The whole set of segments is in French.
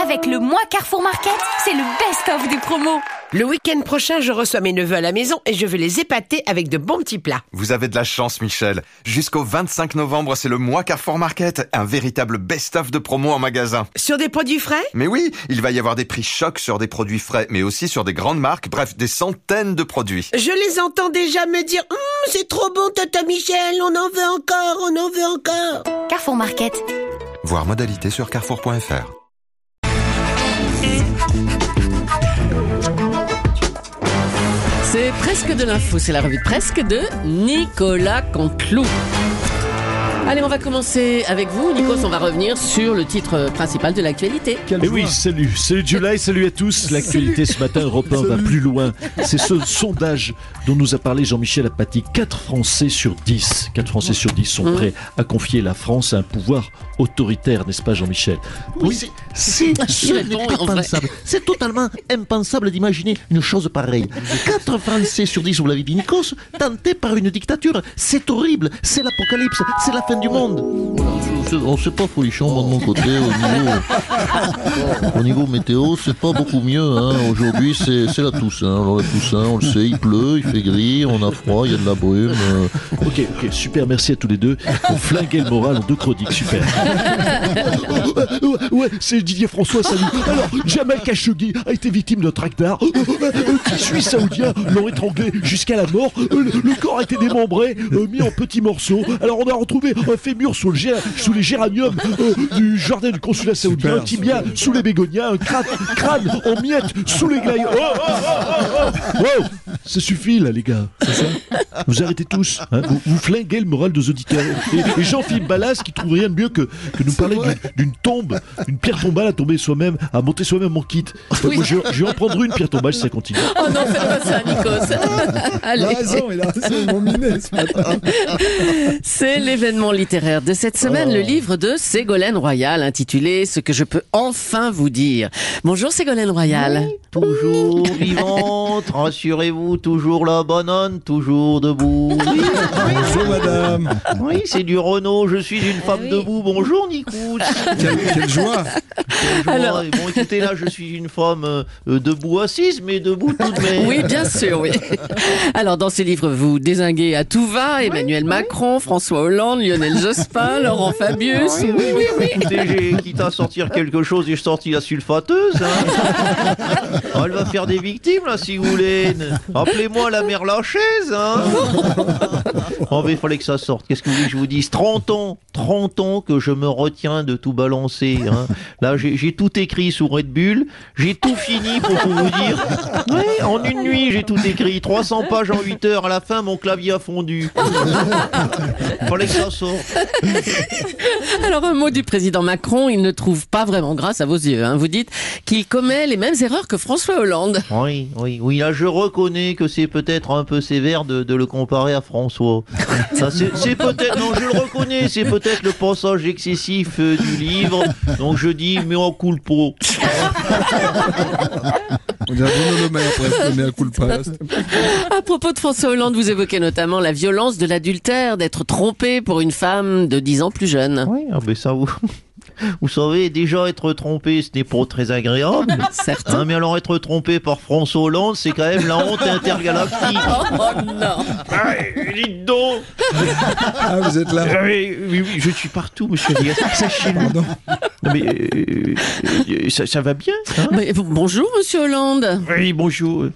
Avec le mois Carrefour Market, c'est le best-of des promos. Le week-end prochain, je reçois mes neveux à la maison et je vais les épater avec de bons petits plats. Vous avez de la chance, Michel. Jusqu'au 25 novembre, c'est le mois Carrefour Market. Un véritable best-of de promo en magasin. Sur des produits frais? Mais oui, il va y avoir des prix chocs sur des produits frais, mais aussi sur des grandes marques, bref, des centaines de produits. Je les entends déjà me dire Hum, c'est trop bon, Tata Michel, on en veut encore, on en veut encore. Carrefour Market. Voir modalité sur carrefour.fr. C'est presque de l'info, c'est la revue de presque de Nicolas Canteloup. Allez, on va commencer avec vous, Nikos. On va revenir sur le titre principal de l'actualité. Et oui, salut, salut July, salut à tous. L'actualité ce matin, Europe 1 va plus loin. C'est ce sondage dont nous a parlé Jean-Michel Apathy. 4 Français sur 10, 4 Français sur 10 sont prêts à confier la France à un pouvoir autoritaire, n'est-ce pas Jean-Michel? Oui, c'est. C'est totalement impensable d'imaginer une chose pareille. 4 Français sur 10, vous l'avez dit Nikos, tentés par une dictature. C'est horrible, c'est l'apocalypse, c'est la fin du monde. On sait pas folichon, moi de mon côté, au niveau, au niveau météo, c'est pas beaucoup mieux. Hein. Aujourd'hui, c'est, c'est la Toussaint. Alors la Toussaint, on le sait, il pleut, il fait gris, on a froid, il y a de la brume. euh, Ok, ok, super, merci à tous les deux. On flinguait le moral en deux chroniques, super. ouais, ouais, c'est Didier François, salut. Alors, Jamal Khashoggi a été victime d'un tractard. Euh, euh, euh, Suisse saoudien l'ont étranglé jusqu'à la mort. Euh, le, le corps a été démembré, euh, mis en petits morceaux. Alors, on a retrouvé un fémur sous, le sous les géraniums euh, du jardin du consulat saoudien, un tibia sous les bégonias, un crâne, crâne en miettes sous les glaïeux. Oh, oh, oh, oh, oh. Ça suffit là, les gars. Ça Vous arrêtez tous. hein. vous, vous flinguez le moral des auditeurs. Et, et Jean-Philippe Ballas qui trouve rien de mieux que, que nous parler d'une- d'une tombe, une pierre tombale à tomber soi-même, à monter soi-même mon kit. Oui. Moi, je, je vais en prendre une pierre tombale si ça continue. Oh non, faites pas ça, Nikos. Il a Allez, raison, il a raison, ils m'ont miné ce matin. c'est l'événement littéraire de cette semaine, le livre de Ségolène Royal intitulé Ce que je peux enfin vous dire. Bonjour Ségolène Royal. Toujours vivante, rassurez-vous, toujours la banane, toujours debout. Oui, Bonjour madame. oui, c'est du Renault, je suis une femme debout. Bonjour Nikous. Quelle, quelle joie. Bonjour. Alors- Bon, écoutez, là, je suis une femme euh, euh, debout assise, mais debout tout de même. Oui, bien sûr, oui. Alors, dans ce livre, vous désinguez à tout va Emmanuel Macron, François Hollande, Lionel Jospin, Laurent Fabius. Oui, oui, oui, oui. Écoutez, j'ai quitte à sortir quelque chose et je sortis la sulfateuse. hein. Oh, Elle va faire des victimes, là, si vous voulez. Appelez-moi la mère Lachaise, hein. Oh, mais il fallait que ça sorte. Qu'est-ce que vous voulez que je vous dise? 30 ans, 30 ans que je me retiens de tout balancer. hein. Là, j'ai tout écrit sous Red Bull. J'ai tout fini pour tout vous dire. Ouais, en une nuit, j'ai tout écrit. 300 pages en 8 heures. À la fin, mon clavier a fondu. fallait que ça sorte. Alors, un mot du président Macron, il ne trouve pas vraiment grâce à vos yeux. hein. Vous dites qu'il commet les mêmes erreurs que François Hollande. Oui, oui, oui. Là, je reconnais que c'est peut-être un peu sévère de, de le comparer à François. C'est peut-être, non, je le reconnais, c'est peut-être le passage excessif euh, du livre. Donc je dis, mais on coule pas. On dirait Bruno Le Maire presque, mais à coup le pas. À propos de François Hollande, vous évoquez notamment la violence de l'adultère, d'être trompé pour une femme de 10 ans plus jeune. Oui, ah ben ça, vous, vous savez, déjà être trompé, ce n'est pas très agréable. Certes. Hein, mais alors être trompé par François Hollande, c'est quand même la honte intergalactique. Oh non Ah, dites donc Ah, vous êtes là. Ah, oui, oui, oui, je suis partout, monsieur Diaz. Sachez-le. Non, mais euh, euh, ça, ça va bien hein? Mais bonjour, monsieur Hollande. Oui, bonjour. Euh,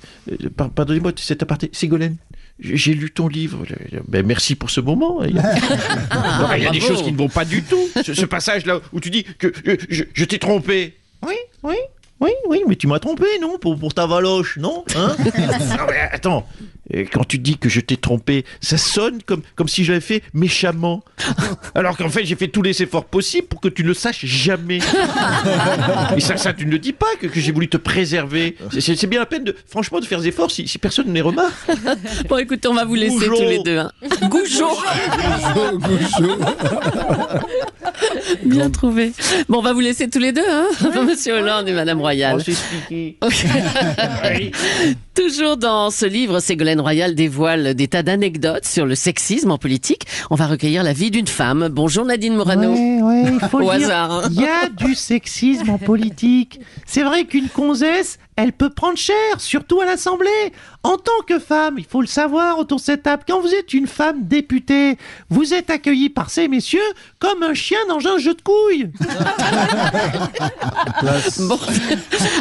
par- Pardonnez-moi cet aparté. Ségolène, j'ai lu ton livre. Ben, merci pour ce moment. Il y a, Ah, il y a des choses qui ne vont pas du tout. Ce, ce passage-là où tu dis que euh, je, je t'ai trompé. Oui, oui, oui, oui, mais tu m'as trompé, non pour, pour ta valoche, non hein Non, mais attends. Quand tu dis que je t'ai trompé, ça sonne comme, comme si j'avais fait méchamment. Alors qu'en fait, j'ai fait tous les efforts possibles pour que tu ne le saches jamais. Et ça, ça, tu ne le dis pas, que, que j'ai voulu te préserver. C'est- bien la peine, de, franchement, de faire des efforts si, si personne ne les remarque. Bon, écoutez, on va vous laisser Goujon. tous les deux. hein. Bien trouvé. Bon, on va vous laisser tous les deux, hein Monsieur Hollande et Madame On Royal. va s'expliquer. Ok. Toujours dans ce livre, Ségolène Royal dévoile des tas d'anecdotes sur le sexisme en politique. On va recueillir la vie d'une femme. Bonjour Nadine Morano. Ouais, ouais, il faut Au le dire. hasard, hein. Il y a du sexisme en politique. C'est vrai qu'une gonzesse, elle peut prendre cher, surtout à l'Assemblée. En tant que femme, il faut le savoir autour de cette table, quand vous êtes une femme députée, vous êtes accueillie par ces messieurs comme un chien dans un jeu de couilles. Bon.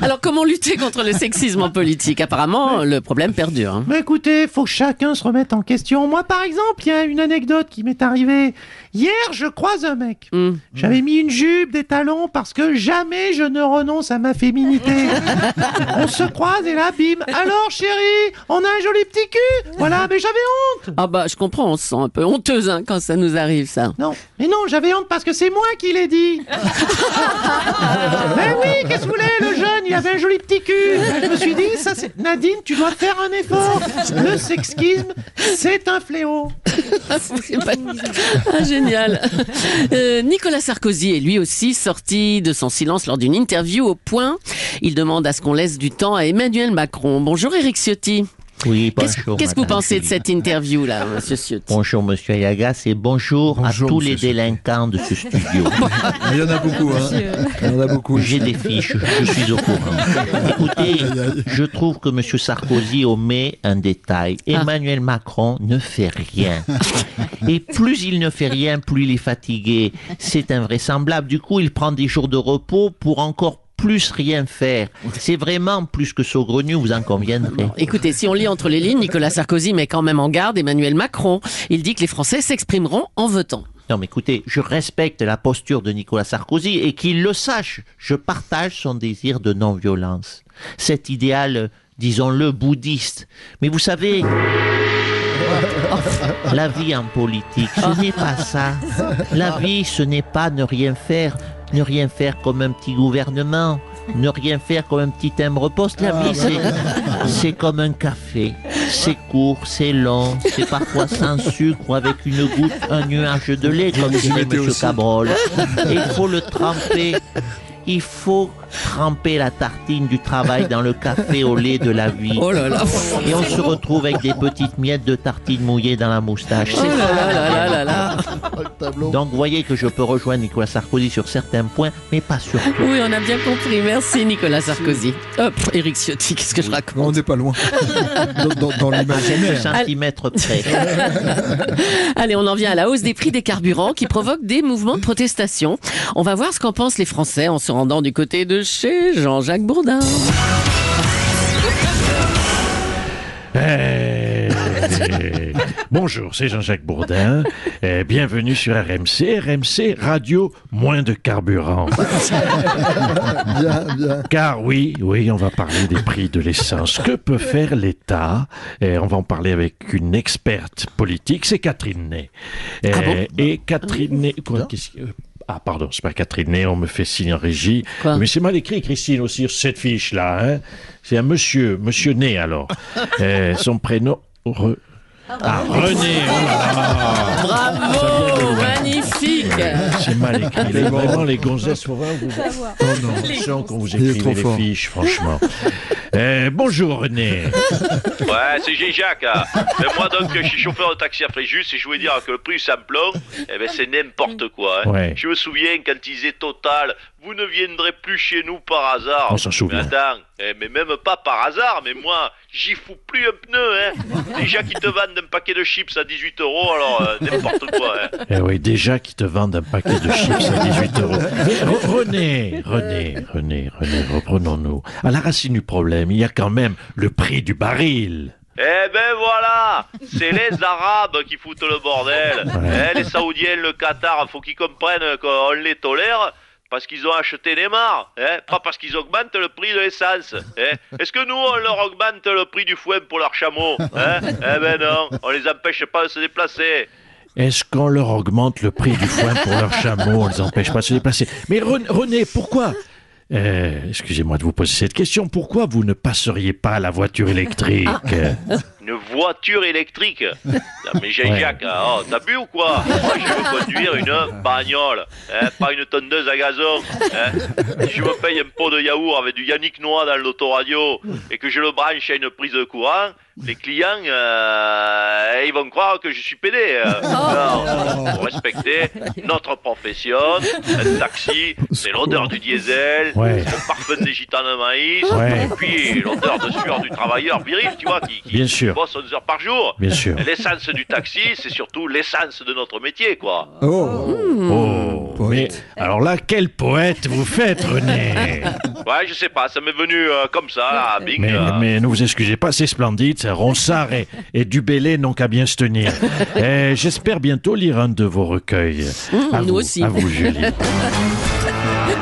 Alors comment lutter contre le sexisme en politique? Apparemment, le problème perdure. hein. Mais écoutez, faut que chacun se remette en question. Moi, par exemple, il y a une anecdote qui m'est arrivée. Hier, je croise un mec. Hmm. J'avais mis une jupe, des talons, parce que jamais je ne renonce à ma féminité. on se croise et là, bim. Alors, chérie, on a un joli petit cul. Voilà, mais j'avais honte. Ah bah je comprends, on se sent un peu honteuse hein, quand ça nous arrive ça. Non, mais non, j'avais honte parce que c'est moi qui l'ai dit. mais oui, qu'est-ce que vous voulez, le jeune, il avait un joli petit cul. Je me suis dit, ça c'est... Nadine, tu dois faire un effort. Le sexisme, c'est un fléau. C'est pas- Ah, génial. Euh, Nicolas Sarkozy est lui aussi sorti de son silence lors d'une interview au point. Il demande à ce qu'on laisse du temps à Emmanuel Macron. Bonjour Eric Ciotti. Oui, Qu'est-ce bonjour. qu'est-ce que vous pensez de cette interview là, monsieur Ciotti Bonjour, monsieur Ayagas, et bonjour, Bonjour, à tous monsieur les délinquants de ce studio. Il y en a beaucoup, hein. Il y en a beaucoup. J'ai des fiches, je suis au courant. Écoutez, je trouve que monsieur Sarkozy omet un détail. Ah. Emmanuel Macron ne fait rien. Et plus il ne fait rien, plus il est fatigué. C'est invraisemblable. Du coup, il prend des jours de repos pour encore plus rien faire. C'est vraiment plus que saugrenu, vous en conviendrez. Écoutez, si on lit entre les lignes, Nicolas Sarkozy met quand même en garde Emmanuel Macron. Il dit que les Français s'exprimeront en votant. Non, mais écoutez, je respecte la posture de Nicolas Sarkozy et qu'il le sache. Je partage son désir de non-violence. Cet idéal, disons-le, bouddhiste. Mais vous savez, la vie en politique, ce n'est pas ça. La vie, ce n'est pas ne rien faire, ne rien faire comme un petit gouvernement. Ne rien faire comme un petit timbre-poste. La vie, c'est, c'est comme un café. C'est court, c'est long, c'est parfois sans sucre ou avec une goutte, un nuage de lait, comme disait mettez M. Cabrol. Et il faut le tremper. Il faut tremper la tartine du travail dans le café au lait de la vie. Oh là là. Et on se retrouve avec des petites miettes de tartine mouillées dans la moustache. Oh C'est là là là là là là. donc vous voyez que je peux rejoindre Nicolas Sarkozy sur certains points, mais pas sur tout. Oui, on a bien compris. Merci Nicolas Sarkozy. Hop, Eric Ciotti, qu'est-ce que je raconte? On n'est pas loin. Dans, dans, dans l'imaginaire. centimètres près. Allez, on en vient à la hausse des prix des carburants qui provoque des mouvements de protestation. On va voir ce qu'en pensent les Français en se rendant du côté de chez Jean-Jacques Bourdin. Eh, Bonjour, c'est Jean-Jacques Bourdin. Eh, bienvenue sur RMC. RMC, radio, moins de carburant. Bien, bien. Car oui, oui, on va parler des prix de l'essence. Que peut faire l'État? Eh, On va en parler avec une experte politique, c'est Catherine Ney. Eh, Ah bon? et Catherine Ney... quoi, Ah pardon, c'est pas Catherine Ney, on me fait signe en régie. Quoi Mais c'est mal écrit, Christine, aussi, sur cette fiche-là. Hein c'est un monsieur, monsieur Ney alors. Eh, son prénom... Re- Ah, René, oh là là Bravo, magnifique. C'est mal écrit. Les- Vraiment, les gonzesses, faut vraiment vous... Oh non. Je sens quand vous écrivez les fort. fiches, franchement. Eh, bonjour René. Ouais, c'est hein. Mais moi, donc, je suis chauffeur de taxi à Fréjus et je voulais dire que le prix du samplon, eh ben, c'est n'importe quoi. hein. Ouais. Je me souviens quand ils disaient Total, vous ne viendrez plus chez nous par hasard. On s'en souvient. Mais attends, eh, mais même pas par hasard, mais moi, j'y fous plus un pneu. Hein. Déjà qu'ils te vendent un paquet de chips à 18 euros, alors euh, n'importe quoi. Hein. Eh oui, déjà qu'ils te vendent un paquet de chips à 18 euros. René, René, René, René, reprenons-nous. À la racine du problème, il y a quand même le prix du baril. Eh ben voilà, c'est les Arabes qui foutent le bordel. Ouais. Eh, les Saoudiens, le Qatar, faut qu'ils comprennent qu'on les tolère parce qu'ils ont acheté les mares, hein, pas parce qu'ils augmentent le prix de l'essence. hein. Est-ce que nous, on leur augmente le prix du foin pour leurs chameaux hein Eh ben non, on les empêche pas de se déplacer. Est-ce qu'on leur augmente le prix du foin pour leurs chameaux On les empêche pas de se déplacer. Mais Ren- René, pourquoi? Euh, Excusez-moi de vous poser cette question. Pourquoi vous ne passeriez pas à la voiture électrique? Une voiture électrique. Non, mais Jean-Jacques, oh, t'as bu ou quoi Moi, je veux conduire une bagnole, hein, pas une tondeuse à gazon. hein. Si je me paye un pot de yaourt avec du Yannick Noah dans l'autoradio et que je le branche à une prise de courant, les clients, euh, ils vont croire que je suis pédé. euh. Non, faut respecter notre profession. Un taxi, c'est l'odeur du diesel, Ouais. le parfum des gitans de maïs, Ouais. et puis l'odeur de sueur du travailleur viril, tu vois, qui, qui, Bien sûr. Bosse 11 heures par jour. Bien sûr. L'essence du taxi, c'est surtout l'essence de notre métier, quoi. Oh, Oh, mais alors là, quel poète vous faites, René? Ouais, je sais pas, ça m'est venu euh, comme ça, là, bing. mais, euh. mais ne vous excusez pas, c'est splendide. Ronsard et, et Dubélé n'ont qu'à bien se tenir. Et J'espère bientôt lire un de vos recueils. Mmh, À nous vous, aussi. À vous, Julie.